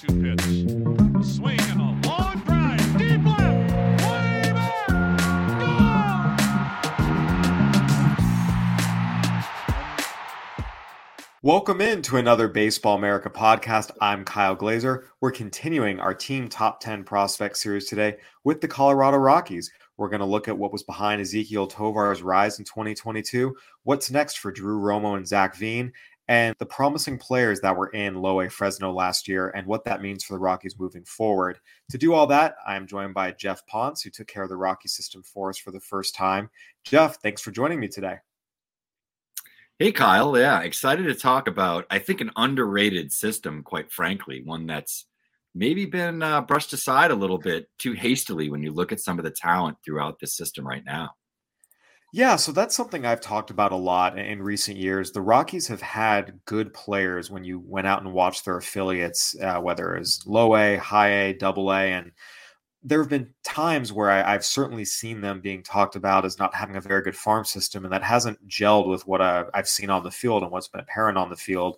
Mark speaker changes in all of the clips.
Speaker 1: 2 2 pitch. A swing and a long drive. Deep left. Way back.
Speaker 2: Welcome in to another Baseball America podcast. I'm Kyle Glaser. We're continuing our team top 10 prospect series today with the Colorado Rockies. We're going to look at what was behind Ezequiel Tovar's rise in 2022, what's next for Drew Romo and Zach Veen, and the promising players that were in Low A Fresno last year and what that means for the Rockies moving forward. To do all that, I am joined by Geoff Pontes, who took care of the Rocky system for us for the first time. Jeff, thanks for joining me today.
Speaker 3: Hey, Kyle. Yeah, excited to talk about, I think, an underrated system, quite frankly, one that's maybe been uh, brushed aside a little bit too hastily when you look at some of the talent throughout the system right now.
Speaker 2: Yeah, so that's something I've talked about a lot in recent years. The Rockies have had good players when you went out and watched their affiliates, uh, whether it's low A, high A, double A, and there have been times where I, have certainly seen them being talked about as not having a very good farm system, and that hasn't gelled with what I, I've seen on the field and what's been apparent on the field.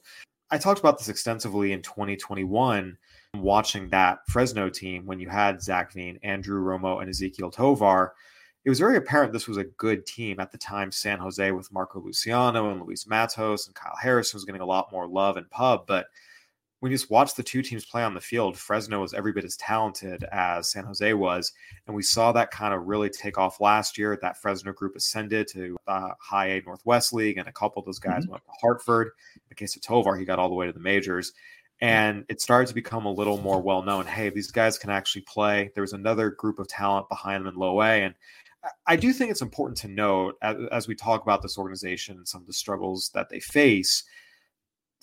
Speaker 2: I talked about this extensively in 2021, watching that Fresno team when you had Zach Veen, Andrew Romo, and Ezequiel Tovar. It was very apparent this was a good team at the time. San Jose with Marco Luciano and Luis Matos and Kyle Harrison was getting a lot more love and pub, but when you just watch the two teams play on the field, Fresno was every bit as talented as San Jose was. And we saw that kind of really take off last year. That Fresno group ascended to uh, high A Northwest League, and a couple of those guys mm-hmm. went to Hartford. In the case of Tovar, he got all the way to the majors. And it started to become a little more well known. Hey, these guys can actually play. There was another group of talent behind them in low A. And I do think it's important to note as, we talk about this organization and some of the struggles that they face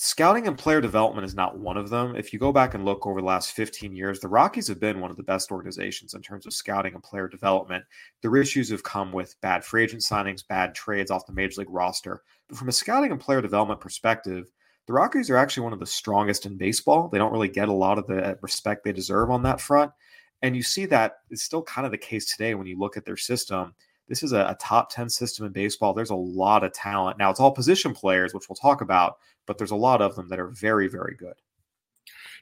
Speaker 2: scouting and player development is not one of them. If you go back and look over the last 15 years, the Rockies have been one of the best organizations in terms of scouting and player development. Their issues have come with bad free agent signings, bad trades off the major league roster. But from a scouting and player development perspective, the Rockies are actually one of the strongest in baseball. They don't really get a lot of the respect they deserve on that front. And you see that it's still kind of the case today when you look at their system. This is a, a top 10 system in baseball. There's a lot of talent. Now, it's all position players, which we'll talk about, but there's a lot of them that are very, very good.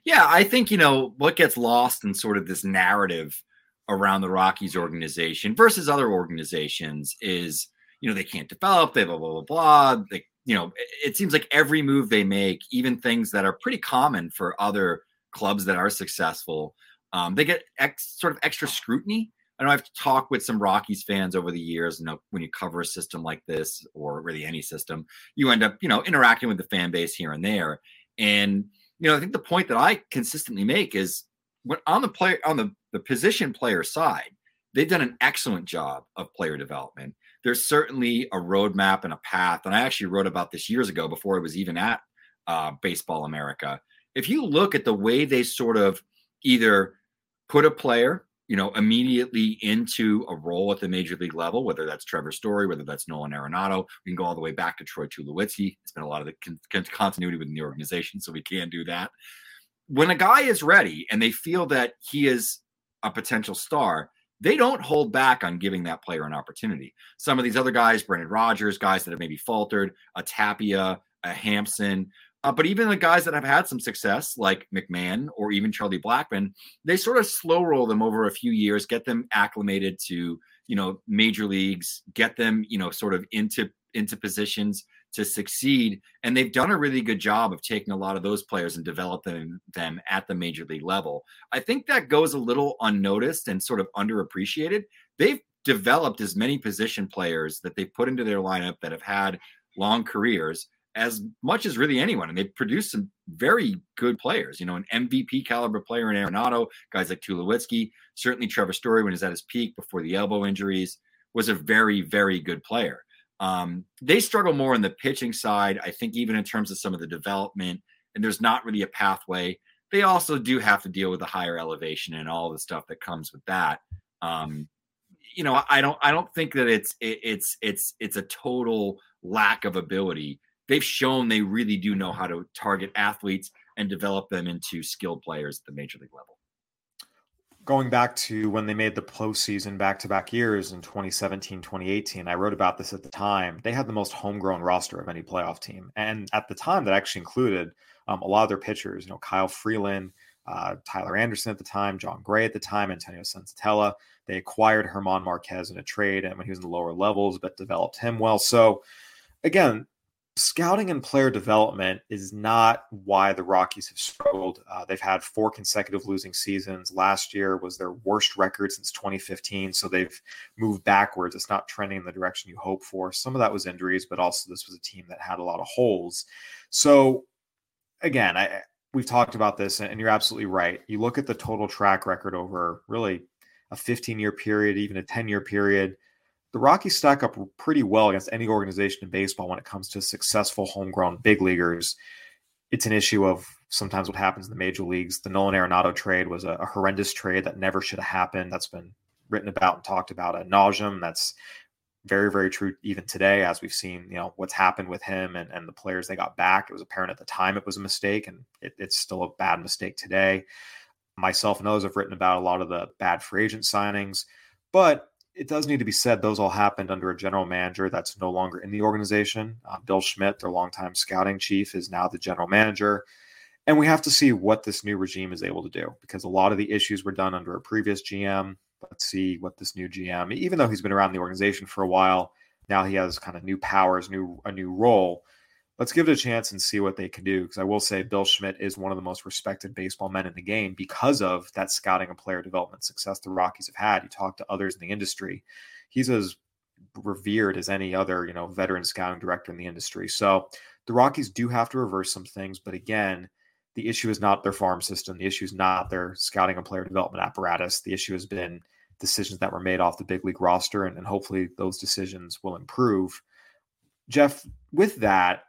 Speaker 3: Yeah, I think, you know, what gets lost in sort of this narrative around the Rockies organization versus other organizations is, you know, they can't develop, they blah, blah, blah, blah. They, you know, it seems like every move they make, even things that are pretty common for other clubs that are successful, um, they get ex, sort of extra scrutiny. I know I've talked with some Rockies fans over the years. You know, when you cover a system like this, or really any system, you end up, you know, interacting with the fan base here and there. And you know, I think the point that I consistently make is when on the player on the the position player side, they've done an excellent job of player development. There's certainly a roadmap and a path, and I actually wrote about this years ago before it was even at uh, Baseball America. If you look at the way they sort of either put a player you know, immediately into a role at the major league level, whether that's Trevor Story, whether that's Nolan Arenado. We can go all the way back to Troy Tulowitzki. It's been a lot of the con- continuity within the organization, so we can do that. When a guy is ready and they feel that he is a potential star, they don't hold back on giving that player an opportunity. Some of these other guys, Brendan Rodgers, guys that have maybe faltered, a Tapia, a Hampson, uh, but even the guys that have had some success, like McMahon or even Charlie Blackmon, they sort of slow roll them over a few years, get them acclimated to you know major leagues, get them you know sort of into into positions to succeed. And they've done a really good job of taking a lot of those players and developing them at the major league level. I think that goes a little unnoticed and sort of underappreciated. They've developed as many position players that they put into their lineup that have had long careers as much as really anyone. And they've produced some very good players, you know, an MVP caliber player in Arenado, guys like Tulowitzki, certainly Trevor Story when he's at his peak before the elbow injuries was a very, very good player. Um, they struggle more on the pitching side, I think, even in terms of some of the development, and there's not really a pathway. they also do have to deal with the higher elevation and all the stuff that comes with that. Um, you know, I don't I don't think that it's it, it's it's it's a total lack of ability. They've shown they really do know how to target athletes and develop them into skilled players at the major league level.
Speaker 2: Going back to when they made the postseason back to back years in 2017, 2018, I wrote about this at the time. They had the most homegrown roster of any playoff team. And at the time, that actually included um, a lot of their pitchers, you know, Kyle Freeland, uh, Tyler Anderson at the time, Jon Gray at the time, Antonio Senzatela. They acquired Germán Márquez in a trade and when he was in the lower levels, but developed him well. So, again, scouting and player development is not why the Rockies have struggled. Uh, they've had four consecutive losing seasons. Last year was their worst record since 2015. So they've moved backwards. It's not trending in the direction you hope for. Some of that was injuries, but also this was a team that had a lot of holes. So again, I we've talked about this, and you're absolutely right. You look at the total track record over really a 15 year period, even a 10 year period. The Rockies stack up pretty well against any organization in baseball when it comes to successful homegrown big leaguers. It's an issue of sometimes what happens in the major leagues. The Nolan Arenado trade was a, a horrendous trade that never should have happened. That's been written about and talked about ad nauseum. That's very, very true even today, as we've seen, you know, what's happened with him and, and the players they got back. It was apparent at the time it was a mistake, and it, it's still a bad mistake today. Myself and others have written about a lot of the bad free agent signings, but it does need to be said those all happened under a general manager that's no longer in the organization. Uh, Bill Schmidt, their longtime scouting chief, is now the general manager. And we have to see what this new regime is able to do because a lot of the issues were done under a previous GM. Let's see what this new GM, even though he's been around the organization for a while, now he has kind of new powers, new a new role. Let's give it a chance and see what they can do. Because I will say, Bill Schmidt is one of the most respected baseball men in the game because of that scouting and player development success the Rockies have had. You talk to others in the industry, he's as revered as any other, you know, veteran scouting director in the industry. So the Rockies do have to reverse some things, but again, the issue is not their farm system. The issue is not their scouting and player development apparatus. The issue has been decisions that were made off the big league roster, and, and hopefully those decisions will improve. Jeff, with that,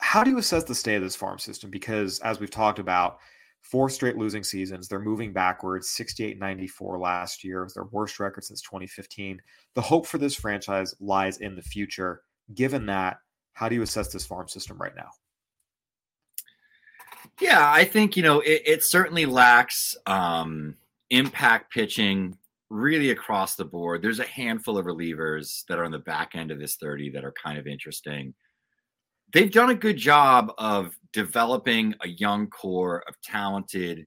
Speaker 2: how do you assess the state of this farm system? Because as we've talked about, four straight losing seasons, they're moving backwards. 68 94 last year their worst record since 2015. The hope for this franchise lies in the future. Given that, how do you assess this farm system right now?
Speaker 3: Yeah, I think you know it, it certainly lacks um, impact pitching really across the board. There's a handful of relievers that are on the back end of this 30 that are kind of interesting. They've done a good job of developing a young core of talented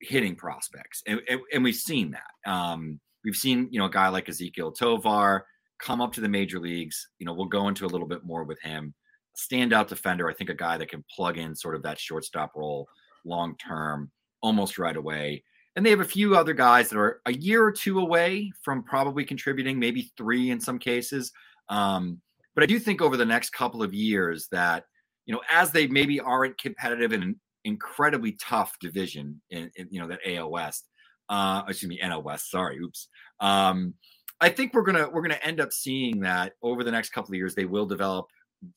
Speaker 3: hitting prospects, and, and, and we've seen that. Um, we've seen you know a guy like Ezequiel Tovar come up to the major leagues. You know, we'll go into a little bit more with him standout defender. I think a guy that can plug in sort of that shortstop role long term almost right away. And they have a few other guys that are a year or two away from probably contributing, maybe three in some cases. Um, but I do think over the next couple of years that, you know, as they maybe aren't competitive in an incredibly tough division in, in you know, that AL West, uh, excuse me, NL West, sorry, oops. Um, I think we're gonna we're gonna end up seeing that over the next couple of years they will develop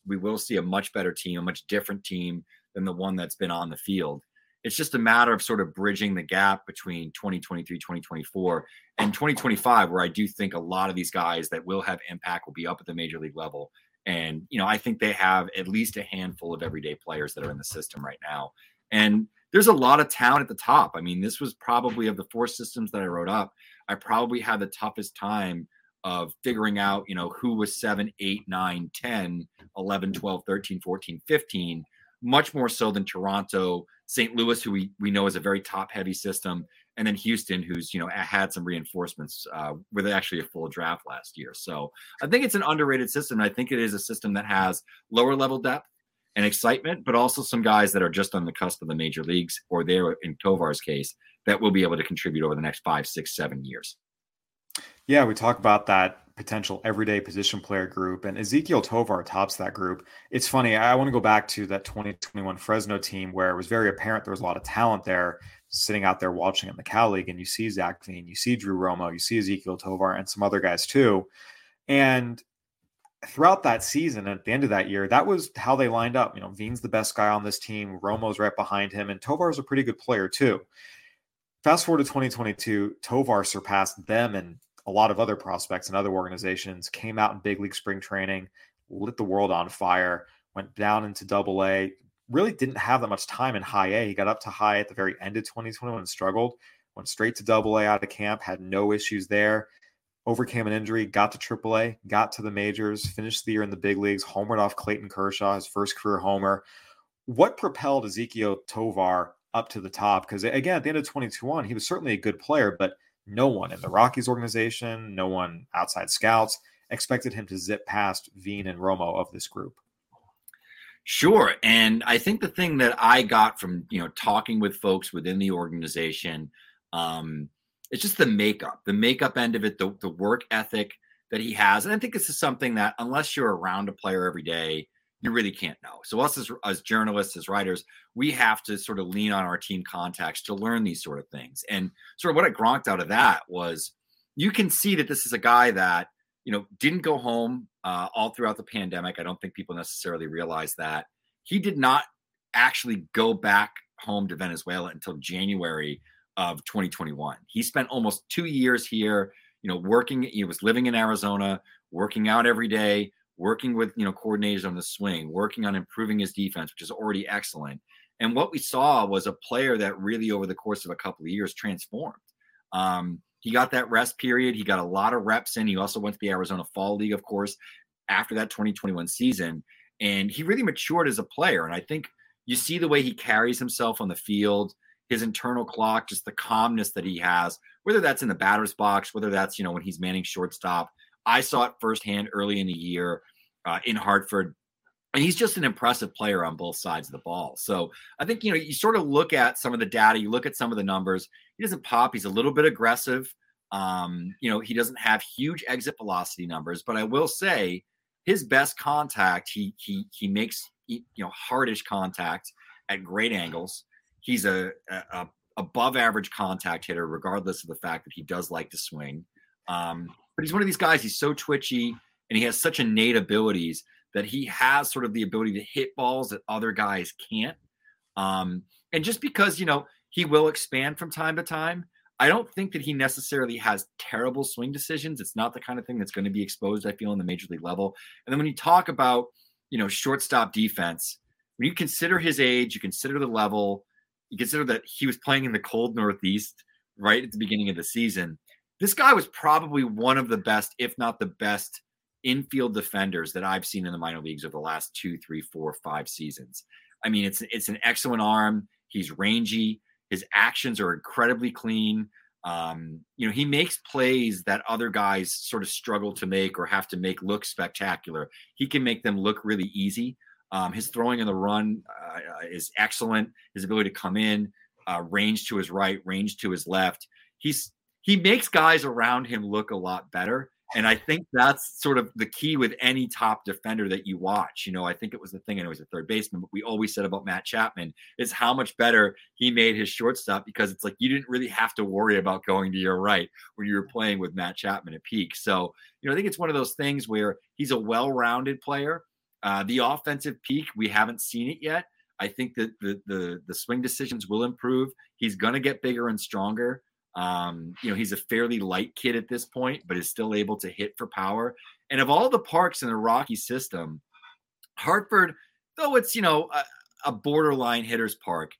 Speaker 3: we will see a much better team, a much different team than the one that's been on the field. It's just a matter of sort of bridging the gap between 2023, 2024, and 2025, where I do think a lot of these guys that will have impact will be up at the major league level. And, you know, I think they have at least a handful of everyday players that are in the system right now. And there's a lot of talent at the top. I mean, this was probably of the four systems that I wrote up, I probably had the toughest time of figuring out, you know, who was 7, 8, 9, 10, 11, 12, 13, 14, 15, much more so than Toronto, St. Louis, who we, we know is a very top heavy system, and then Houston, who's, you know, had some reinforcements uh, with actually a full draft last year. So I think it's an underrated system. I think it is a system that has lower level depth and excitement, but also some guys that are just on the cusp of the major leagues, or there in Tovar's case, that will be able to contribute over the next five, six, seven years.
Speaker 2: Yeah, we talk about that potential everyday position player group, and Ezequiel Tovar tops that group. It's funny. I want to go back to that 2021 Fresno team where it was very apparent there was a lot of talent there sitting out there watching in the Cal League, and you see Zach Veen, you see Drew Romo, you see Ezequiel Tovar, and some other guys too. And throughout that season, at the end of that year, that was how they lined up. You know, Veen's the best guy on this team, Romo's right behind him, and Tovar's a pretty good player too. Fast forward to 2022, Tovar surpassed them and a lot of other prospects and other organizations, came out in big league spring training, lit the world on fire, went down into double A, really didn't have that much time in high A. He got up to high at the very end of 2021 and struggled, went straight to double A out of camp, had no issues there, overcame an injury, got to triple A, got to the majors, finished the year in the big leagues, homered off Clayton Kershaw, his first career homer. What propelled Ezequiel Tovar up to the top? Because again, at the end of 2021, he was certainly a good player, but no one in the Rockies organization, no one outside scouts expected him to zip past Veen and Romo of this group.
Speaker 3: Sure. And I think the thing that I got from, you know, talking with folks within the organization, um, it's just the makeup, the makeup end of it, the, the work ethic that he has. And I think this is something that unless you're around a player every day, you really can't know. So us as, as journalists, as writers, we have to sort of lean on our team contacts to learn these sort of things. And sort of what I gronked out of that was you can see that this is a guy that, you know, didn't go home uh, all throughout the pandemic. I don't think people necessarily realize that. He did not actually go back home to Venezuela until January of 2021. He spent almost two years here, you know, working, he was living in Arizona, working out every day, working with you know coordinators on the swing, working on improving his defense, which is already excellent. And what we saw was a player that really, over the course of a couple of years, transformed. Um, he got that rest period. He got a lot of reps in. He also went to the Arizona Fall League, of course, after that 2021 season. And he really matured as a player. And I think you see the way he carries himself on the field, his internal clock, just the calmness that he has, whether that's in the batter's box, whether that's, you know, when he's manning shortstop. I saw it firsthand early in the year uh, in Hartford. And he's just an impressive player on both sides of the ball. So I think, you know, you sort of look at some of the data, you look at some of the numbers. He doesn't pop. He's a little bit aggressive. Um, you know, he doesn't have huge exit velocity numbers, but I will say his best contact, he he he makes you know hardish contact at great angles. He's a, a, a above average contact hitter, regardless of the fact that he does like to swing. Um, but he's one of these guys. He's so twitchy and he has such innate abilities that he has sort of the ability to hit balls that other guys can't. Um, and just because you know he will expand from time to time, I don't think that he necessarily has terrible swing decisions. It's not the kind of thing that's going to be exposed. I feel in the major league level. And then when you talk about you know shortstop defense, when you consider his age, you consider the level, you consider that he was playing in the cold Northeast right at the beginning of the season this guy was probably one of the best, if not the best, infield defenders that I've seen in the minor leagues over the last two, three, four, five seasons. I mean, it's it's an excellent arm. He's rangy. His actions are incredibly clean. Um, you know, he makes plays that other guys sort of struggle to make or have to make look spectacular. He can make them look really easy. Um, his throwing in the run uh, is excellent. His ability to come in, uh, range to his right, range to his left. He's he makes guys around him look a lot better. And I think that's sort of the key with any top defender that you watch. You know, I think it was the thing, and it was a third baseman, but we always said about Matt Chapman is how much better he made his shortstop because it's like you didn't really have to worry about going to your right when you were playing with Matt Chapman at peak. So, you know, I think it's one of those things where he's a well rounded player. Uh, the offensive peak, we haven't seen it yet. I think that the, the, the swing decisions will improve. He's going to get bigger and stronger. Um, you know, he's a fairly light kid at this point, but is still able to hit for power. And of all the parks in the Rocky system, Hartford, though it's, you know, a, a borderline hitter's park,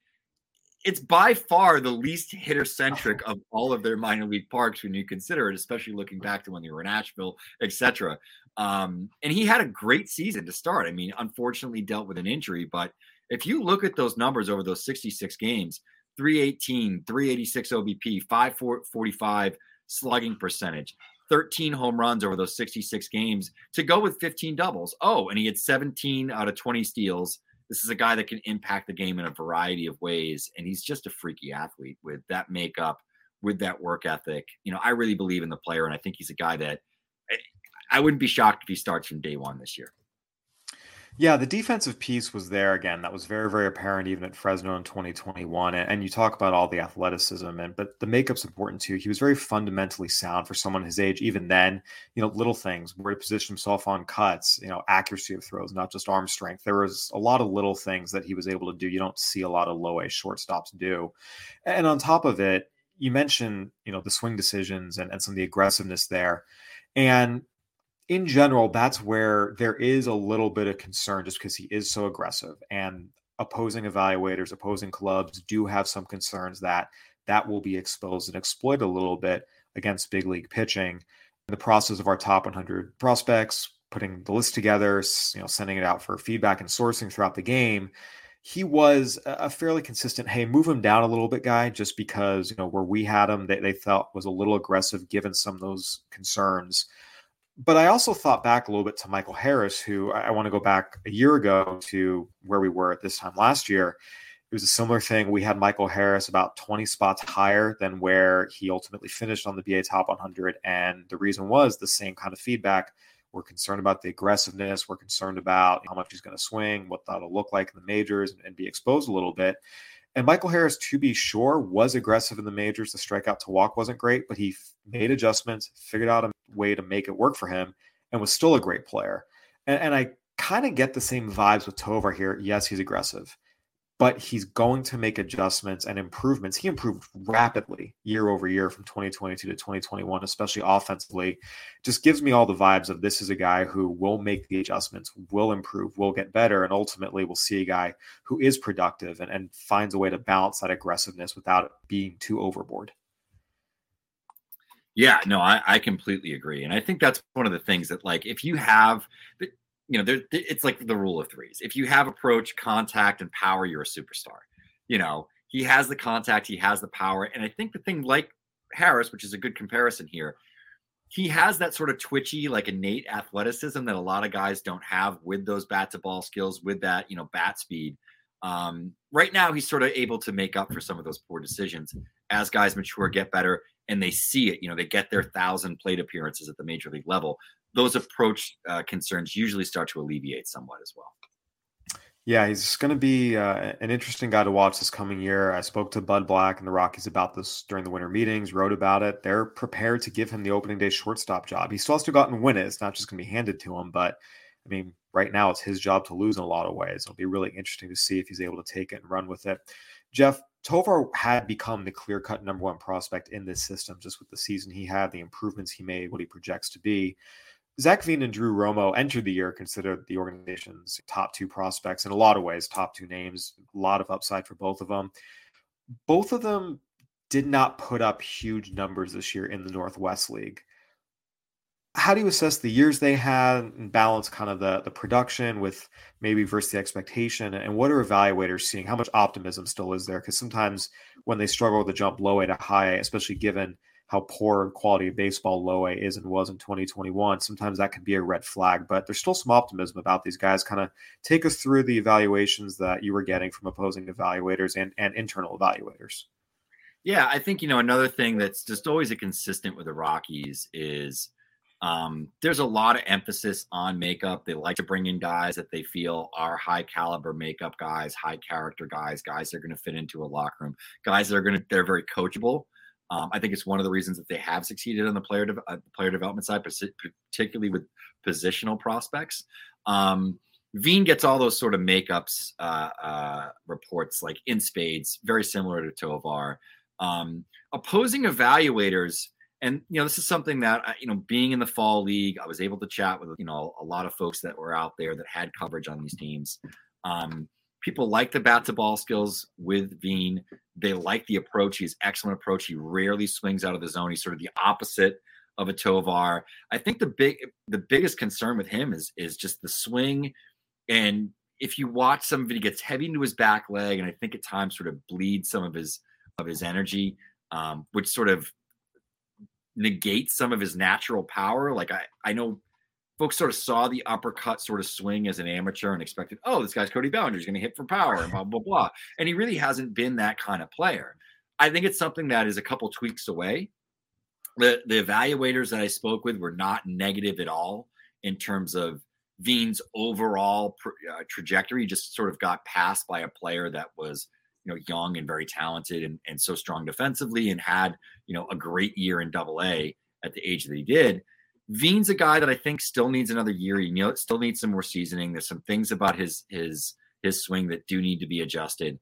Speaker 3: it's by far the least hitter centric of all of their minor league parks when you consider it, especially looking back to when they were in Asheville, etc. Um, and he had a great season to start. I mean, unfortunately, dealt with an injury, but if you look at those numbers over those 66 games, 318, 386 OBP, 545 slugging percentage, 13 home runs over those 66 games to go with 15 doubles. Oh, and he had 17 out of 20 steals. This is a guy that can impact the game in a variety of ways. And he's just a freaky athlete with that makeup, with that work ethic. You know, I really believe in the player, and I think he's a guy that eh, I wouldn't be shocked if he starts from day one this year.
Speaker 2: Yeah, the defensive piece was there again. That was very, very apparent even at Fresno in 2021. And, you talk about all the athleticism, and but the makeup's important too. He was very fundamentally sound for someone his age. Even then, you know, little things where to position himself on cuts, you know, accuracy of throws, not just arm strength. There was a lot of little things that he was able to do. You don't see a lot of low A shortstops do. And on top of it, you mentioned, you know, the swing decisions and, and some of the aggressiveness there. And in general, that's where there is a little bit of concern just because he is so aggressive. And opposing evaluators, opposing clubs do have some concerns that that will be exposed and exploited a little bit against big league pitching. In the process of our top 100 prospects, putting the list together, you know, sending it out for feedback and sourcing throughout the game, he was a fairly consistent, hey, move him down a little bit guy, just because, you know, where we had him, they, they felt was a little aggressive given some of those concerns. But I also thought back a little bit to Michael Harris, who I, I want to go back a year ago to where we were at this time last year. It was a similar thing. We had Michael Harris about 20 spots higher than where he ultimately finished on the BA Top 100. And the reason was the same kind of feedback. We're concerned about the aggressiveness. We're concerned about how much he's going to swing, what that'll look like in the majors, and, and be exposed a little bit. And Michael Harris, to be sure, was aggressive in the majors. The strikeout to walk wasn't great, but he made adjustments, figured out a way to make it work for him, and was still a great player. And, and I kind of get the same vibes with Tovar here. Yes, he's aggressive but he's going to make adjustments and improvements. He improved rapidly year over year from 2022 to 2021, especially offensively. Just gives me all the vibes of this is a guy who will make the adjustments, will improve, will get better, and ultimately we'll see a guy who is productive and, and finds a way to balance that aggressiveness without being too overboard.
Speaker 3: Yeah, no, I, I completely agree. And I think that's one of the things that, like, if you have you know, there, it's like the rule of threes. If you have approach, contact, and power, you're a superstar. You know, he has the contact, he has the power. And I think the thing like Harris, which is a good comparison here, he has that sort of twitchy, like innate athleticism that a lot of guys don't have with those bat to ball skills, with that, you know, bat speed. Um, right now, he's sort of able to make up for some of those poor decisions as guys mature, get better, and they see it. You know, they get their thousand plate appearances at the major league level those approach uh, concerns usually start to alleviate somewhat as well.
Speaker 2: Yeah, he's going to be uh, an interesting guy to watch this coming year. I spoke to Bud Black and the Rockies about this during the winter meetings, wrote about it. They're prepared to give him the opening day shortstop job. He still has to go out and win it. It's not just going to be handed to him, but I mean, right now it's his job to lose in a lot of ways. It'll be really interesting to see if he's able to take it and run with it. Jeff, Tovar had become the clear cut number one prospect in this system just with the season he had, the improvements he made, what he projects to be. Zach Veen and Drew Romo entered the year considered the organization's top two prospects in a lot of ways, top two names, a lot of upside for both of them. Both of them did not put up huge numbers this year in the Northwest League. How do you assess the years they had and balance kind of the, the production with maybe versus the expectation? And what are evaluators seeing? How much optimism still is there? Because sometimes when they struggle to jump low A to high especially given – how poor quality of baseball low A is and was in 2021. Sometimes that can be a red flag, but there's still some optimism about these guys. Kind of take us through the evaluations that you were getting from opposing evaluators and, and internal evaluators.
Speaker 3: Yeah, I think, you know, another thing that's just always a consistent with the Rockies is um, there's a lot of emphasis on makeup. They like to bring in guys that they feel are high caliber makeup guys, high character guys, guys that are going to fit into a locker room, guys that are going to, they're very coachable. Um, I think it's one of the reasons that they have succeeded on the player de- uh, player development side, particularly with positional prospects. Um, Veen gets all those sort of makeups uh, uh, reports like in spades, very similar to Tovar. Um, opposing evaluators, and you know, this is something that you know, being in the fall league, I was able to chat with you know a lot of folks that were out there that had coverage on these teams. Um, people like the bat to ball skills with Veen. They like the approach. He's excellent approach. He rarely swings out of the zone. He's sort of the opposite of a Tovar. I think the big the biggest concern with him is is just the swing. And if you watch some of it, he gets heavy into his back leg, and I think at times sort of bleeds some of his of his energy, um, which sort of negates some of his natural power. Like I I know folks sort of saw the uppercut sort of swing as an amateur and expected, oh, this guy's Cody Bellinger. He's going to hit for power and blah, blah, blah. And he really hasn't been that kind of player. I think it's something that is a couple tweaks away. The, the evaluators that I spoke with were not negative at all in terms of Veen's overall uh, trajectory just sort of got passed by a player that was, you know, young and very talented and, and so strong defensively and had, you know, a great year in double A at the age that he did. Veen's a guy that I think still needs another year. You know, still needs some more seasoning. There's some things about his his his swing that do need to be adjusted.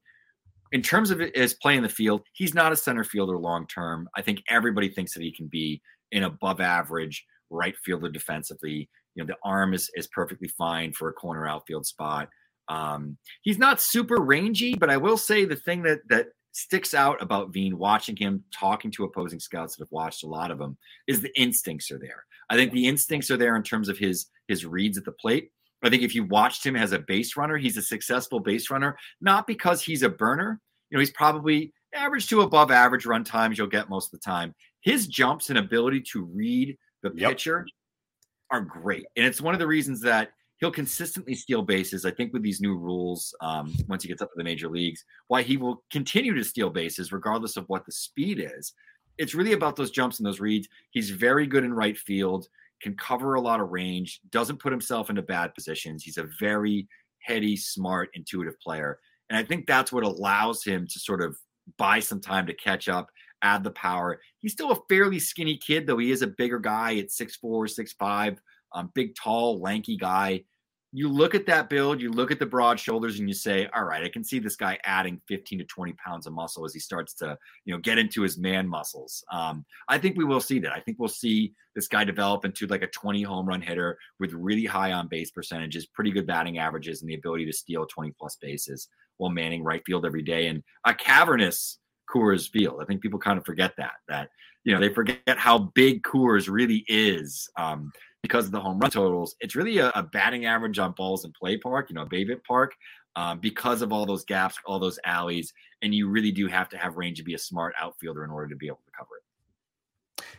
Speaker 3: In terms of his play in the field, he's not a center fielder long term. I think everybody thinks that he can be an above average right fielder defensively. You know, the arm is is perfectly fine for a corner outfield spot. Um, he's not super rangy, but I will say the thing that that sticks out about Veen, watching him, talking to opposing scouts that have watched a lot of him, is the instincts are there. I think the instincts are there in terms of his his reads at the plate. I think if you watched him as a base runner, he's a successful base runner, not because he's a burner. You know, he's probably average to above average run times you'll get most of the time. His jumps and ability to read the yep. pitcher are great. And it's one of the reasons that he'll consistently steal bases. I think with these new rules, um, once he gets up to the major leagues, why he will continue to steal bases regardless of what the speed is. It's really about those jumps and those reads. He's very good in right field, can cover a lot of range, doesn't put himself into bad positions. He's a very heady, smart, intuitive player. And I think that's what allows him to sort of buy some time to catch up, add the power. He's still a fairly skinny kid, though he is a bigger guy at 6'4, 6'5, um, big, tall, lanky guy you look at that build, you look at the broad shoulders, and you say, "All right, I can see this guy adding 15 to 20 pounds of muscle as he starts to, you know, get into his man muscles." Um, I think we will see that. I think we'll see this guy develop into like a 20 home run hitter with really high on base percentages, pretty good batting averages, and the ability to steal 20 plus bases while manning right field every day and a cavernous Coors Field. I think people kind of forget that that you know they forget how big Coors really is. Um, because of the home run totals. It's really a, a batting average on balls in play park, you know, BABIP Park, um, because of all those gaps, all those alleys, and you really do have to have range to be a smart outfielder in order to be able to cover it.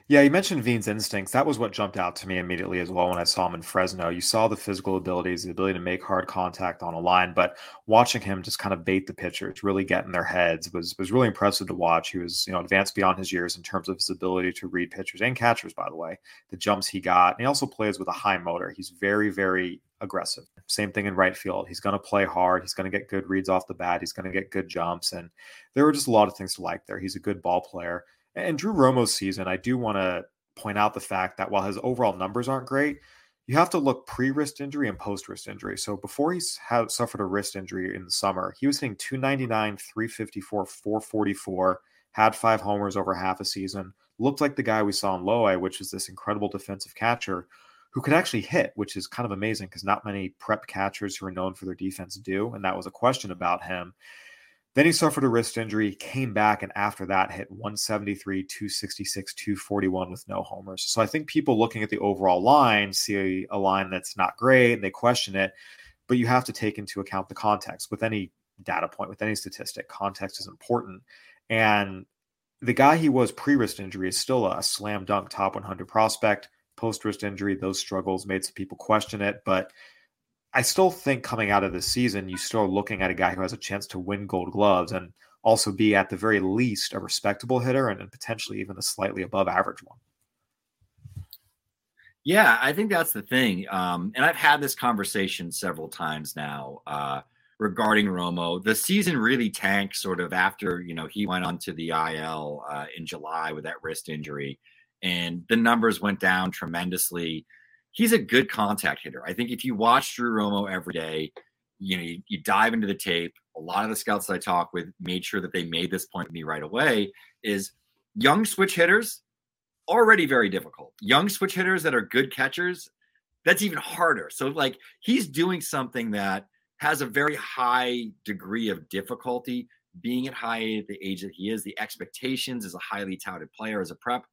Speaker 2: Yeah, you mentioned Veen's instincts. That was what jumped out to me immediately as well when I saw him in Fresno. You saw the physical abilities, the ability to make hard contact on a line, but watching him just kind of bait the pitchers, really get in their heads was was really impressive to watch. He was, you know, advanced beyond his years in terms of his ability to read pitchers and catchers, by the way. The jumps he got. And he also plays with a high motor. He's very, very aggressive. Same thing in right field. He's going to play hard. He's going to get good reads off the bat. He's going to get good jumps. And there were just a lot of things to like there. He's a good ball player. And Drew Romo's season, I do want to point out the fact that while his overall numbers aren't great, you have to look pre wrist injury and post wrist injury. So before he's had suffered a wrist injury in the summer, he was hitting 299, 354, 444, had five homers over half a season, looked like the guy we saw in Lowe, which is this incredible defensive catcher who could actually hit, which is kind of amazing because not many prep catchers who are known for their defense do. And that was a question about him. Then he suffered a wrist injury, came back, and after that hit 173, 266, 241 with no homers. So I think people looking at the overall line see a, a line that's not great and they question it, but you have to take into account the context with any data point, with any statistic. Context is important. And the guy he was pre wrist injury is still a slam dunk top 100 prospect. Post wrist injury, those struggles made some people question it, but I still think coming out of the season, you start looking at a guy who has a chance to win gold gloves and also be at the very least a respectable hitter and, and potentially even a slightly above average one.
Speaker 3: Yeah, I think that's the thing. Um, and I've had this conversation several times now uh, regarding Romo. The season really tanked sort of after, you know, he went onto the IL uh, in July with that wrist injury. And the numbers went down tremendously he's a good contact hitter. I think if you watch Drew Romo every day, you know, you, you, dive into the tape. A lot of the scouts that I talk with made sure that they made this point to me right away is young switch hitters already very difficult. Young switch hitters that are good catchers, that's even harder. So like he's doing something that has a very high degree of difficulty being at high at the age that he is. The expectations as a highly touted player as a prep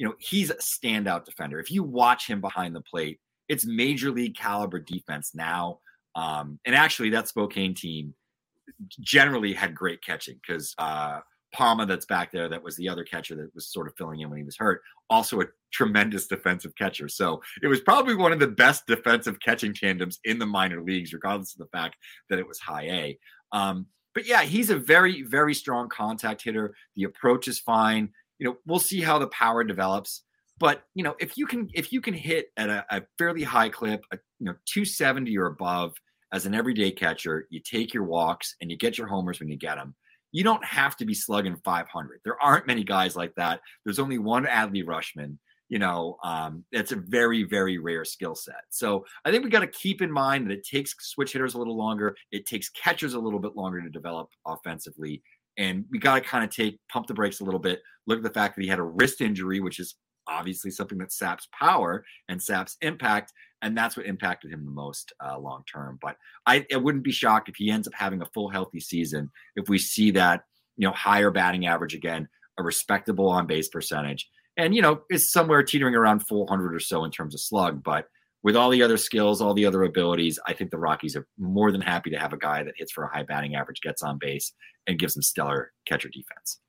Speaker 3: you know, he's a standout defender. If you watch him behind the plate, it's major league caliber defense now. Um, and actually, that Spokane team generally had great catching because uh, Palma, that's back there, that was the other catcher that was sort of filling in when he was hurt, also a tremendous defensive catcher. So it was probably one of the best defensive catching tandems in the minor leagues, regardless of the fact that it was high A. Um, but yeah, he's a very, very strong contact hitter. The approach is fine you know, we'll see how the power develops. But you know, if you can if you can hit at a, a fairly high clip, a, you know, 270 or above as an everyday catcher, you take your walks and you get your homers when you get them. You don't have to be slugging 500. There aren't many guys like that. There's only one Adley Rutschman. You know, um, it's a very, very rare skill set. So I think we got to keep in mind that it takes switch hitters a little longer. It takes catchers a little bit longer to develop offensively. And we got to kind of take pump the brakes a little bit. Look at the fact that he had a wrist injury, which is obviously something that saps power and saps impact, and that's what impacted him the most uh, long term. But I, I wouldn't be shocked if he ends up having a full healthy season if we see that you know higher batting average again, a respectable on base percentage, and you know is somewhere teetering around 400 or so in terms of slug, but. With all the other skills, all the other abilities, I think the Rockies are more than happy to have a guy that hits for a high batting average, gets on base, and gives them stellar catcher defense.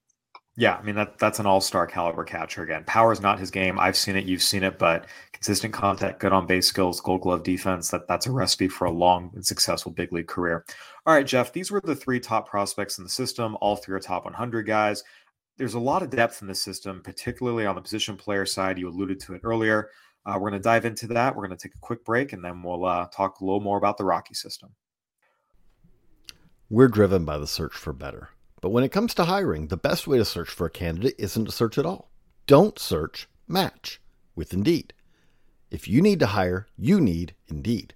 Speaker 2: Yeah, I mean that that's an all-star caliber catcher again. Power is not his game. I've seen it, you've seen it, but consistent contact, good on base skills, gold glove defense, that that's a recipe for a long and successful big league career. All right, Jeff, these were the three top prospects in the system. All three are top 100 guys. There's a lot of depth in the system, particularly on the position player side. You alluded to it earlier. Uh, we're going to dive into that. We're going to take a quick break and then we'll uh, talk a little more about the Rocky system.
Speaker 4: We're driven by the search for better. But when it comes to hiring, the best way to search for a candidate isn't to search at all. Don't search, match with Indeed. If you need to hire, you need Indeed.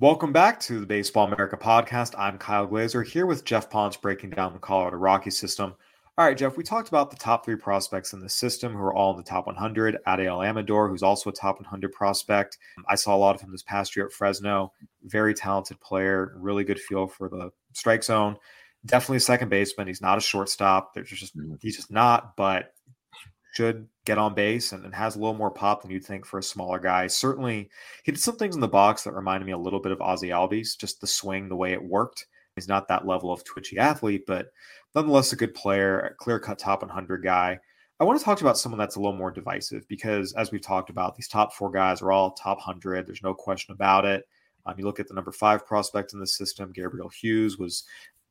Speaker 2: Welcome back to the Baseball America podcast. I'm Kyle Glaser here with Geoff Pontes breaking down the Colorado Rocky system. All right, Jeff, we talked about the top three prospects in the system who are all in the top 100. Adael Amador, who's also a top 100 prospect. I saw a lot of him this past year at Fresno. Very talented player, really good feel for the strike zone. Definitely a second baseman. He's not a shortstop. There's just mm. he's just not, but should get on base and, and, has a little more pop than you'd think for a smaller guy. Certainly, he did some things in the box that reminded me a little bit of Ozzie Albies, just the swing, the way it worked. He's not that level of twitchy athlete, but nonetheless a good player, a clear cut top 100 guy. I want to talk about someone that's a little more divisive because, as we've talked about, these top four guys are all top 100. There's no question about it. Um, you look at the number five prospect in the system, Gabriel Hughes was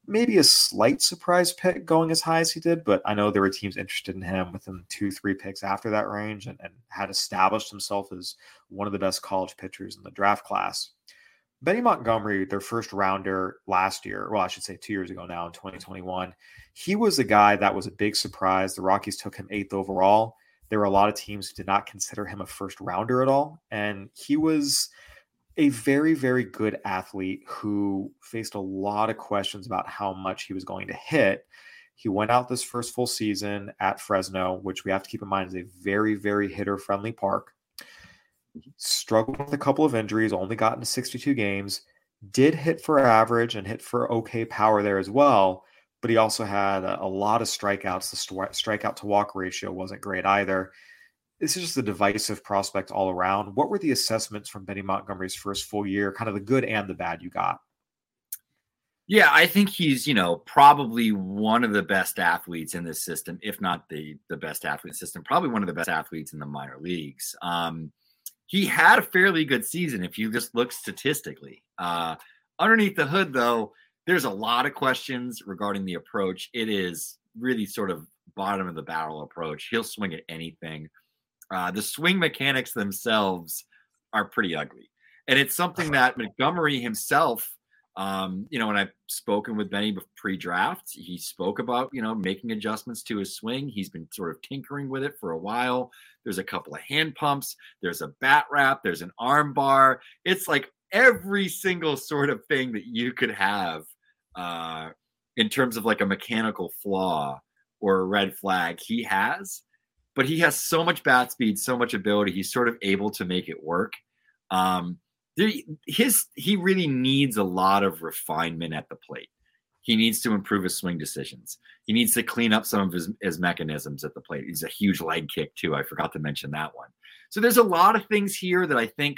Speaker 2: maybe a slight surprise pick going as high as he did, but I know there were teams interested in him within two, three picks after that range and, and had established himself as one of the best college pitchers in the draft class. Benny Montgomery, their first rounder last year, well, I should say two years ago now in 2021, he was a guy that was a big surprise. The Rockies took him eighth overall. There were a lot of teams who did not consider him a first rounder at all. And he was a very, very good athlete who faced a lot of questions about how much he was going to hit. He went out this first full season at Fresno, which we have to keep in mind is a very, very hitter friendly park. Mm-hmm. Struggled with a couple of injuries, only got into 62 games, did hit for average and hit for okay power there as well. but he also had a, a lot of strikeouts. The st- strikeout to walk ratio wasn't great either. This is just a divisive prospect all around. What were the assessments from Benny Montgomery's first full year, kind of the good and the bad you got?
Speaker 3: Yeah, I think he's, you know, probably one of the best athletes in this system, if not the the best athlete system, probably one of the best athletes in the minor leagues. Um, he had a fairly good season if you just look statistically. Uh, underneath the hood, though, there's a lot of questions regarding the approach. It is really sort of bottom of the barrel approach. He'll swing at anything. Uh, the swing mechanics themselves are pretty ugly. And it's something that Montgomery himself um, you know, when I've spoken with Benny pre-draft, he spoke about you know making adjustments to his swing. He's been sort of tinkering with it for a while. There's a couple of hand pumps. There's a bat wrap. There's an arm bar. It's like every single sort of thing that you could have uh, in terms of like a mechanical flaw or a red flag. He has, but he has so much bat speed, so much ability. He's sort of able to make it work. Um, there, his he really needs a lot of refinement at the plate. He needs to improve his swing decisions. He needs to clean up some of his, his mechanisms at the plate. He's a huge leg kick too. I forgot to mention that one. So there's a lot of things here that I think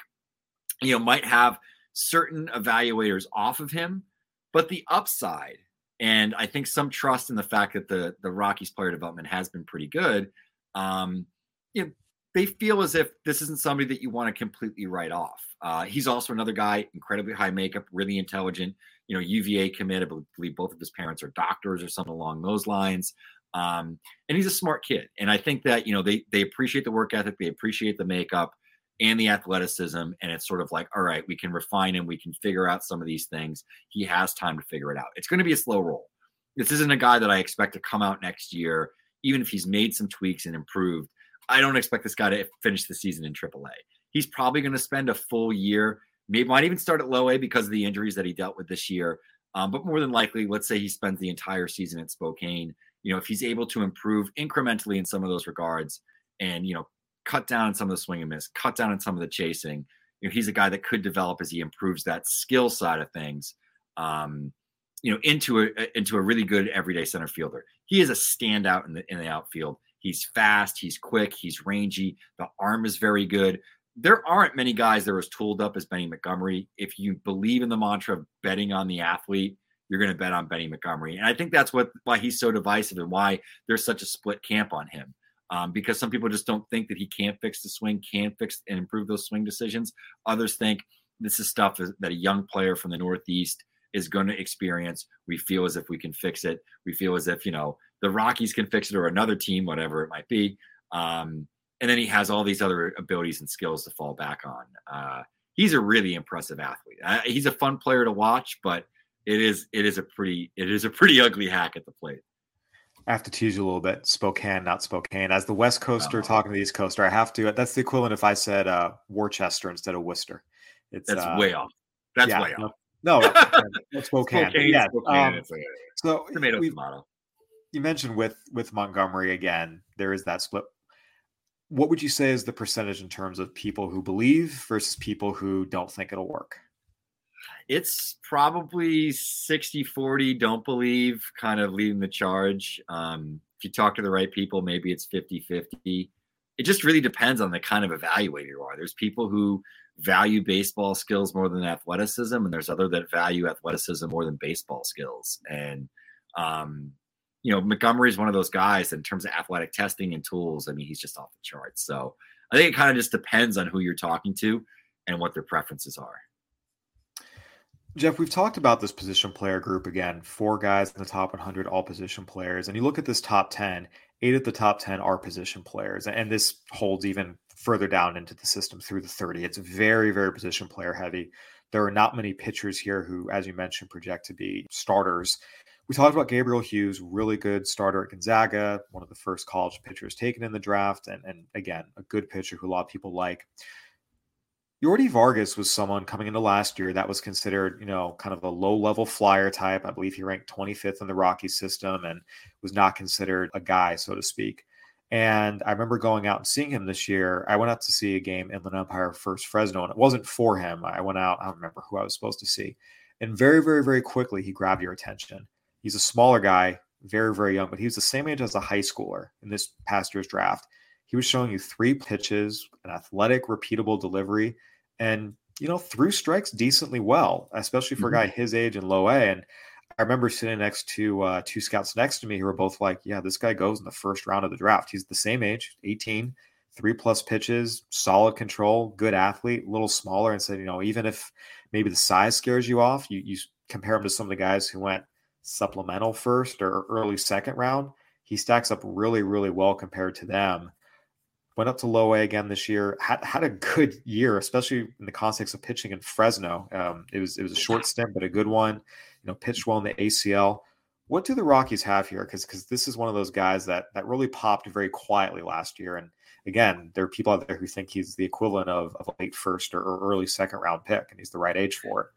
Speaker 3: you know might have certain evaluators off of him, but the upside and I think some trust in the fact that the the Rockies player development has been pretty good. Um, you know, they feel as if this isn't somebody that you want to completely write off. Uh, he's also another guy, incredibly high makeup, really intelligent. You know, UVA commit. I believe both of his parents are doctors or something along those lines. Um, and he's a smart kid. And I think that you know they they appreciate the work ethic, they appreciate the makeup and the athleticism. And it's sort of like, all right, we can refine him, we can figure out some of these things. He has time to figure it out. It's going to be a slow roll. This isn't a guy that I expect to come out next year, even if he's made some tweaks and improved I don't expect this guy to finish the season in AAA. He's probably going to spend a full year, maybe might even start at low A because of the injuries that he dealt with this year. Um, but more than likely, let's say he spends the entire season at Spokane. You know, if he's able to improve incrementally in some of those regards, and you know, cut down on some of the swing and miss, cut down on some of the chasing, you know, he's a guy that could develop as he improves that skill side of things. Um, you know, into a into a really good everyday center fielder. He is a standout in the in the outfield. He's fast, he's quick, he's rangy. The arm is very good. There aren't many guys that are as tooled up as Benny Montgomery. If you believe in the mantra of betting on the athlete, you're going to bet on Benny Montgomery. And I think that's what why he's so divisive and why there's such a split camp on him. Um, because some people just don't think that he can't fix the swing, can't fix and improve those swing decisions. Others think this is stuff that a young player from the Northeast is going to experience. We feel as if we can fix it. We feel as if, you know, the Rockies can fix it or another team, whatever it might be. Um, and then he has all these other abilities and skills to fall back on. Uh, he's a really impressive athlete. Uh, he's a fun player to watch, but it is it is a pretty it is a pretty ugly hack at the plate.
Speaker 2: I have to tease you a little bit. Spokane, not Spokane. As the West Coaster uh-huh. talking to the East Coaster, I have to. That's the equivalent if I said uh, Worcester instead of Worcester.
Speaker 3: It's that's uh, way off. That's yeah, way off.
Speaker 2: No, Spokane. Spokane, yeah. Spokane. Um, so
Speaker 3: tomato, tomato
Speaker 2: you mentioned with with Montgomery again, there is that split. What would you say is the percentage in terms of people who believe versus people who don't think it'll work?
Speaker 3: It's probably 60 40, don't believe, kind of leading the charge. Um, if you talk to the right people, maybe it's 50 50. It just really depends on the kind of evaluator you are. There's people who value baseball skills more than athleticism, and there's other that value athleticism more than baseball skills. And um, you know, Montgomery is one of those guys in terms of athletic testing and tools. I mean, he's just off the charts. So I think it kind of just depends on who you're talking to and what their preferences are.
Speaker 2: Geoff, we've talked about this position player group again. Four guys in the top 100, all position players. And you look at this top 10, eight of the top 10 are position players. And this holds even further down into the system through the 30. It's very, very position player heavy. There are not many pitchers here who, as you mentioned, project to be starters. We talked about Gabriel Hughes, really good starter at Gonzaga, one of the first college pitchers taken in the draft, and, and again, a good pitcher who a lot of people like. Yordi Vargas was someone coming into last year that was considered, you know, kind of a low level flyer type. I believe he ranked 25th in the Rocky system and was not considered a guy, so to speak. And I remember going out and seeing him this year. I went out to see a game in Inland Empire first Fresno, and it wasn't for him. I went out, I don't remember who I was supposed to see. And very, very, very quickly, he grabbed your attention He's a smaller guy, very, very young, but he was the same age as a high schooler in this past year's draft. He was showing you three pitches, an athletic, repeatable delivery, and you know, threw strikes decently well, especially for a mm-hmm. guy his age and low A. And I remember sitting next to uh, two scouts next to me who were both like, "Yeah, this guy goes in the first round of the draft. He's the same age, 18, three plus pitches, solid control, good athlete, a little smaller." And said, you know, even if maybe the size scares you off, you you compare him to some of the guys who went supplemental first or early second round. He stacks up really, really well compared to them went up to low A again this year. Had had a good year, especially in the context of pitching in Fresno. Um, it was it was a short stint, but a good one. You know, pitched well in the ACL. What do the Rockies have here? Because because this is one of those guys that that really popped very quietly last year. And again, there are people out there who think he's the equivalent of, of a late first or, or early second round pick, and he's the right age for it.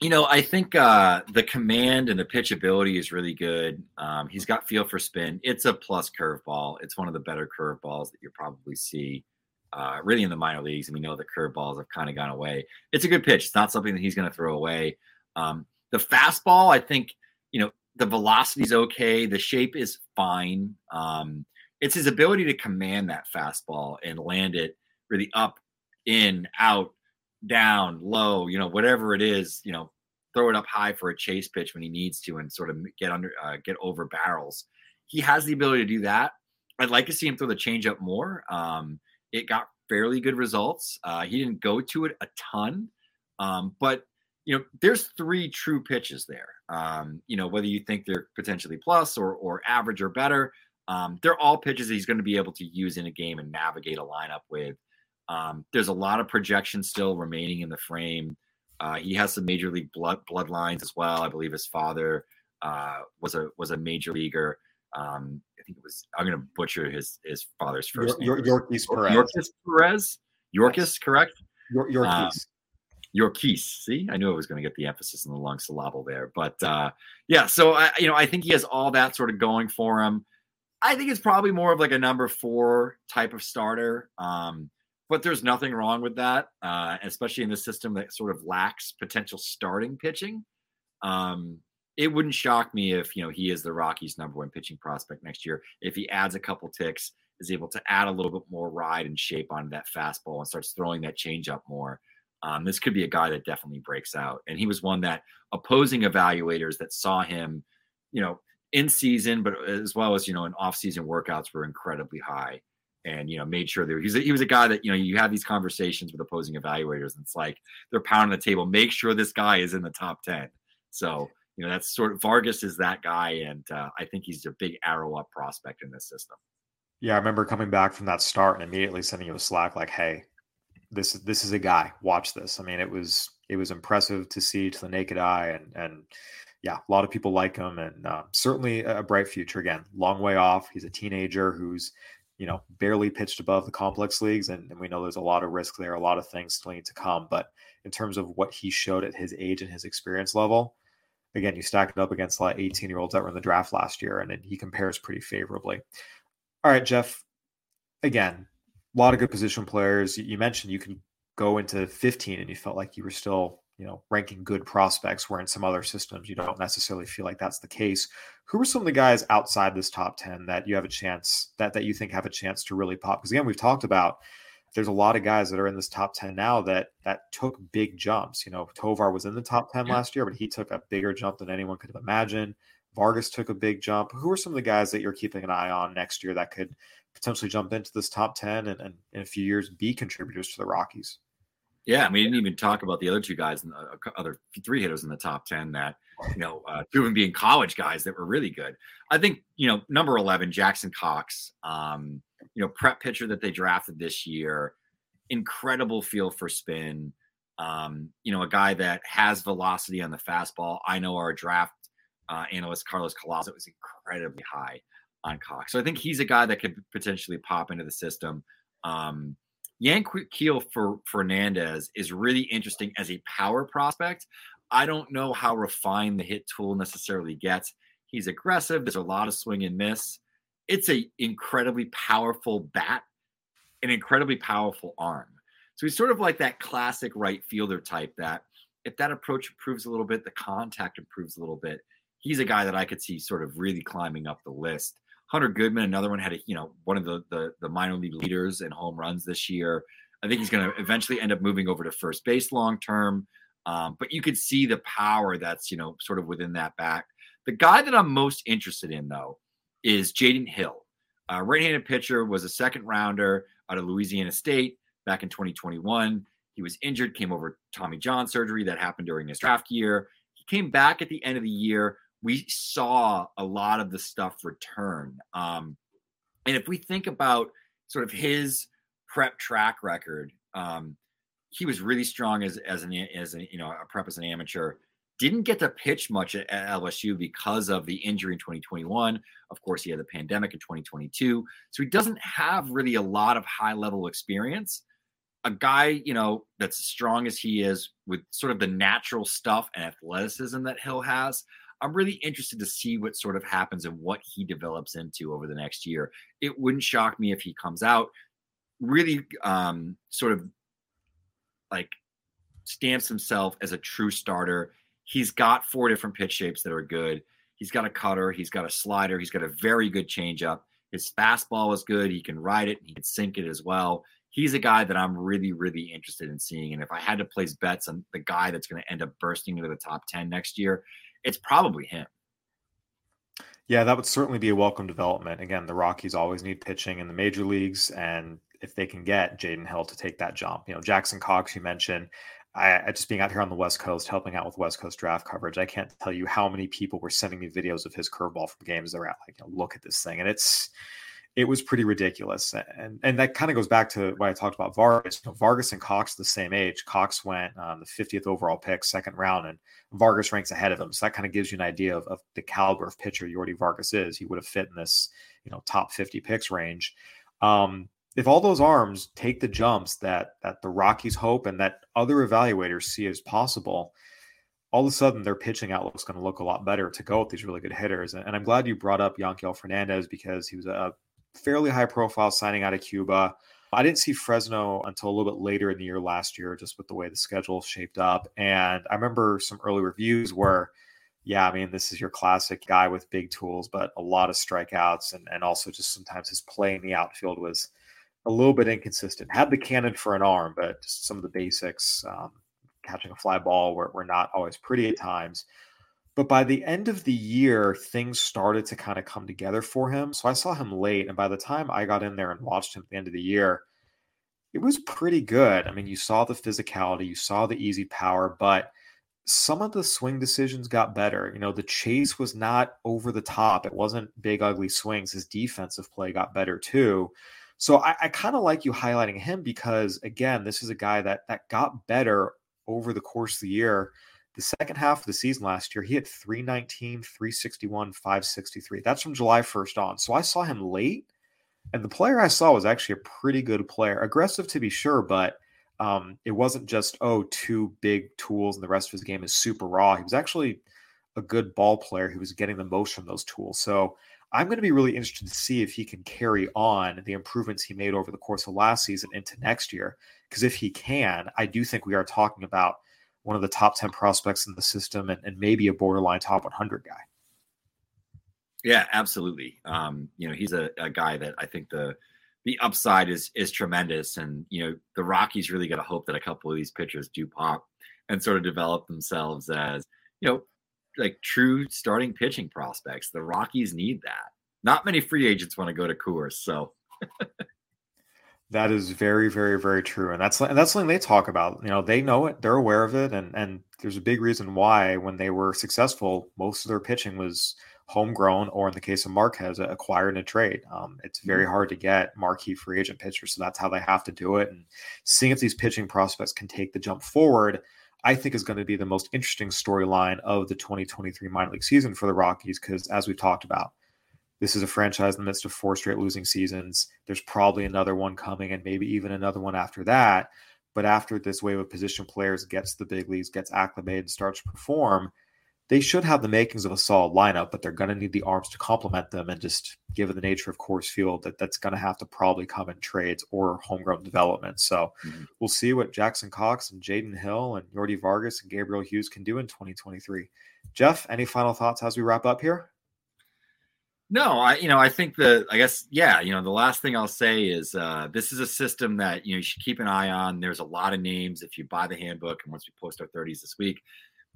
Speaker 3: You know, I think uh, the command and the pitchability is really good. Um, he's got feel for spin. It's a plus curveball. It's one of the better curveballs that you probably see, uh, really in the minor leagues. And we know the curveballs have kind of gone away. It's a good pitch. It's not something that he's going to throw away. Um, the fastball, I think, you know, the velocity is okay. The shape is fine. Um, it's his ability to command that fastball and land it really up, in, out, down, low, you know, whatever it is, you know, throw it up high for a chase pitch when he needs to and sort of get under, uh, get over barrels. He has the ability to do that. I'd like to see him throw the changeup more. Um, it got fairly good results. Uh, he didn't go to it a ton, um, but you know, there's three true pitches there. Um, you know, whether you think they're potentially plus or or average or better, um, they're all pitches he's going to be able to use in a game and navigate a lineup with. Um, there's a lot of projection still remaining in the frame. Uh, he has some major league blood bloodlines as well. I believe his father uh, was a was a major leaguer. Um, I think it was. I'm going to butcher his his father's first
Speaker 2: Yor-
Speaker 3: name.
Speaker 2: Yorkis Perez.
Speaker 3: Yorkis Perez. Yorkis, correct?
Speaker 2: Yor- Yorkis.
Speaker 3: Um, Yorkis. See, I knew I was going to get the emphasis on the long syllable there, but uh, yeah. So I, you know, I think he has all that sort of going for him. I think it's probably more of like a number four type of starter. Um, but there's nothing wrong with that, uh, especially in the system that sort of lacks potential starting pitching. Um, it wouldn't shock me if you know he is the Rockies' number one pitching prospect next year. If he adds a couple ticks, is able to add a little bit more ride and shape onto that fastball and starts throwing that changeup more. Um, this could be a guy that definitely breaks out. And he was one that opposing evaluators that saw him, you know, in season, but as well as you know in off-season workouts were incredibly high and you know made sure that he's a, he was a guy that you know you have these conversations with opposing evaluators and it's like they're pounding the table make sure this guy is in the top 10 so you know that's sort of vargas is that guy and uh, i think he's a big arrow up prospect in this system
Speaker 2: Yeah, I remember coming back from that start and immediately sending you a Slack like, "Hey, this is this is a guy. Watch this." I mean, it was it was impressive to see to the naked eye, and and yeah, a lot of people like him, and uh, certainly a bright future. Again, long way off. He's a teenager who's you know barely pitched above the complex leagues, and, and we know there's a lot of risk there, a lot of things still need to come. But in terms of what he showed at his age and his experience level, again, you stack it up against a lot of 18 year olds that were in the draft last year, and he compares pretty favorably. All right, Geoff. Again, a lot of good position players. You- mentioned you can go into 15 and you felt like you were still, you know, ranking good prospects, where in some other systems you don't necessarily feel like that's the case. Who are some of the guys outside this top 10 that you have a chance that that you think have a chance to really pop? Because again, we've talked about there's a lot of guys that are in this top 10 now that that took big jumps. You know, Tovar was in the top 10
Speaker 3: Yeah.
Speaker 2: last year, but he took a bigger jump than anyone could have imagined. Vargas took a big jump. Who are some of the guys that you're keeping an eye on next year that could potentially jump into this top 10 and, and in a few years be contributors to the Rockies?
Speaker 3: Yeah, and we didn't even talk about the other two guys and the uh, other three hitters in the top ten. That you know, uh, two of them being college guys that were really good. I think you know, number eleven, Jackson Cox. Um, you know, prep pitcher that they drafted this year, incredible feel for spin. Um, you know, a guy that has velocity on the fastball. I know our draft uh, analyst Carlos Collazo was incredibly high on Cox, so I think he's a guy that could potentially pop into the system. Um, Yanquiel for Fernandez is really interesting as a power prospect. I don't know how refined the hit tool necessarily gets. He's aggressive. There's a lot of swing and miss. It's a incredibly powerful bat, an incredibly powerful arm. So he's sort of like that classic right fielder type that if that approach improves a little bit, the contact improves a little bit. He's a guy that I could see sort of really climbing up the list. Hunter Goodman, another one had a, you know, one of the, the, the minor league leaders in home runs this year. I think he's going to eventually end up moving over to first base long term. Um, but you could see the power that's, you know, sort of within that back. The guy that I'm most interested in, though, is Jaden Hill. Right-handed pitcher was a second rounder out of Louisiana State back in 2021. He was injured, came over Tommy John surgery that happened during his draft year. He came back at the end of the year. We saw a lot of the stuff return. Um, and if we think about sort of his prep track record, um, he was really strong as as an as a you know a prep as an amateur. Didn't get to pitch much at LSU because of the injury in 2021. Of course, he had the pandemic in 2022, so he doesn't have really a lot of high level experience a guy, you know, that's as strong as he is with sort of the natural stuff and athleticism that Hill has, I'm really interested to see what sort of happens and what he develops into over the next year. It wouldn't shock me if he comes out really um, sort of like stamps himself as a true starter. He's got four different pitch shapes that are good. He's got a cutter, he's got a slider, he's got a very good changeup. His fastball is good. He can ride it, he can sink it as well he's a guy that I'm really, really interested in seeing. And if I had to place bets on the guy that's going to end up bursting into the top 10 next year, it's probably him.
Speaker 2: Yeah, that would certainly be a welcome development. Again, the Rockies always need pitching in the major leagues. And if they can get Jaden Hill to take that jump, you know, Jackson Cox, you mentioned, I, I, just being out here on the West Coast, helping out with West Coast draft coverage, I can't tell you how many people were sending me videos of his curveball from games they're at. Like, you know, look at this thing. And it's, it was pretty ridiculous. And and that kind of goes back to what I talked about Vargas. Vargas and Cox the same age. Cox went um, the 50th overall pick, second round, and Vargas ranks ahead of him. So that kind of gives you an idea of, of the caliber of pitcher Yordi Vargas is. He would have fit in this, you know, top 50 picks range. Um, if all those arms take the jumps that that the Rockies hope and that other evaluators see as possible, all of a sudden their pitching outlook is going to look a lot better to go with these really good hitters. And, I'm glad you brought up Yanquiel Fernandez because he was a fairly high profile signing out of Cuba. I didn't see Fresno until a little bit later in the year last year, just with the way the schedule shaped up. And I remember some early reviews where, yeah, I mean, this is your classic guy with big tools, but a lot of strikeouts. And, and also just sometimes his play in the outfield was a little bit inconsistent. Had the cannon for an arm, but just some of the basics, um, catching a fly ball were, were not always pretty at times. But by the end of the year, things started to kind of come together for him. So I saw him late. And by the time I got in there and watched him at the end of the year, it was pretty good. I mean, you saw the physicality, you saw the easy power, but some of the swing decisions got better. You know, the chase was not over the top, it wasn't big, ugly swings. His defensive play got better too. So I, I kind of like you highlighting him because, again, this is a guy that that got better over the course of the year the second half of the season last year, he had 319, 361, 563. That's from July 1st on. So I saw him late, and the player I saw was actually a pretty good player. Aggressive to be sure, but um, it wasn't just, oh, two big tools and the rest of his game is super raw. He was actually a good ball player who was getting the most from those tools. So I'm going to be really interested to see if he can carry on the improvements he made over the course of last season into next year. Because if he can, I do think we are talking about one of the top 10 prospects in the system and, and maybe a borderline top 100 guy.
Speaker 3: Yeah, absolutely. Um, you know, he's a, a, guy that I think the the upside is is tremendous, and you know, the Rockies really got to hope that a couple of these pitchers do pop and sort of develop themselves as you know, like true starting pitching prospects. The Rockies need that. Not many free agents want to go to Coors, so
Speaker 2: That is very, very, very true, and that's and that's something they talk about. You know, they know it, they're aware of it, and and there's a big reason why when they were successful, most of their pitching was homegrown, or in the case of Márquez, acquired in a trade. Um, it's very mm-hmm. hard to get marquee free agent pitchers, so that's how they have to do it. And seeing if these pitching prospects can take the jump forward, I think is going to be the most interesting storyline of the 2023 minor league season for the Rockies, because as we've talked about this is a franchise in the midst of four straight losing seasons. There's probably another one coming and maybe even another one after that. But after this wave of position players gets the big leagues, gets acclimated, starts to perform, they should have the makings of a solid lineup, but they're going to need the arms to complement them. And just given the nature of Coors Field, that that's going to have to probably come in trades or homegrown development. So mm-hmm. we'll see what Jackson Cox and Jaden Hill and Yordi Vargas and Gabriel Hughes can do in 2023. Geoff, any final thoughts as we wrap up here?
Speaker 3: No, I you know I think the I guess yeah you know the last thing I'll say is uh, this is a system that you know you should keep an eye on. There's a lot of names if you buy the handbook and once we post our 30s this week,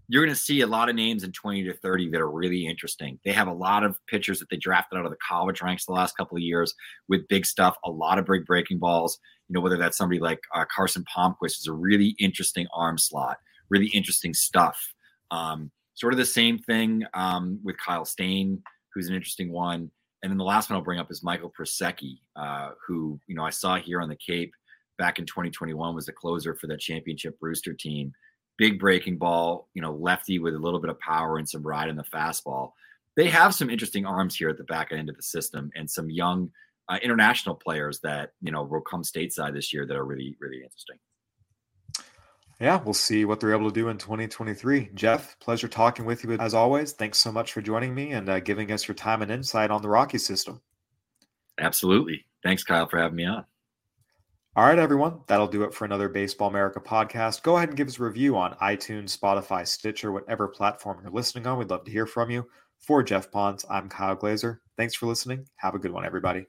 Speaker 3: you're going to see a lot of names in 20 to 30 that are really interesting. They have a lot of pitchers that they drafted out of the college ranks the last couple of years with big stuff, a lot of big breaking balls. You know whether that's somebody like uh, Carson Palmquist is a really interesting arm slot, really interesting stuff. Um, sort of the same thing um, with Kyle Stain who's an interesting one. And then the last one I'll bring up is Michael Prosecky, uh, who you know I saw here on the Cape back in 2021 was the closer for the championship Brewster team. Big breaking ball, you know, lefty with a little bit of power and some ride in the fastball. They have some interesting arms here at the back end of the system, and some young uh, international players that you know will come stateside this year that are really really interesting
Speaker 2: yeah, we'll see what they're able to do in 2023. Geoff, pleasure talking with you as always. Thanks so much for joining me and uh, giving us your time and insight on the Rocky system.
Speaker 3: Absolutely. Thanks, Kyle, for having me on.
Speaker 2: All right, everyone. That'll do it for another Baseball America podcast. Go ahead and give us a review on iTunes, Spotify, Stitcher, whatever platform you're listening on. We'd love to hear from you. For Geoff Pontes, I'm Kyle Glaser. Thanks for listening. Have a good one, everybody.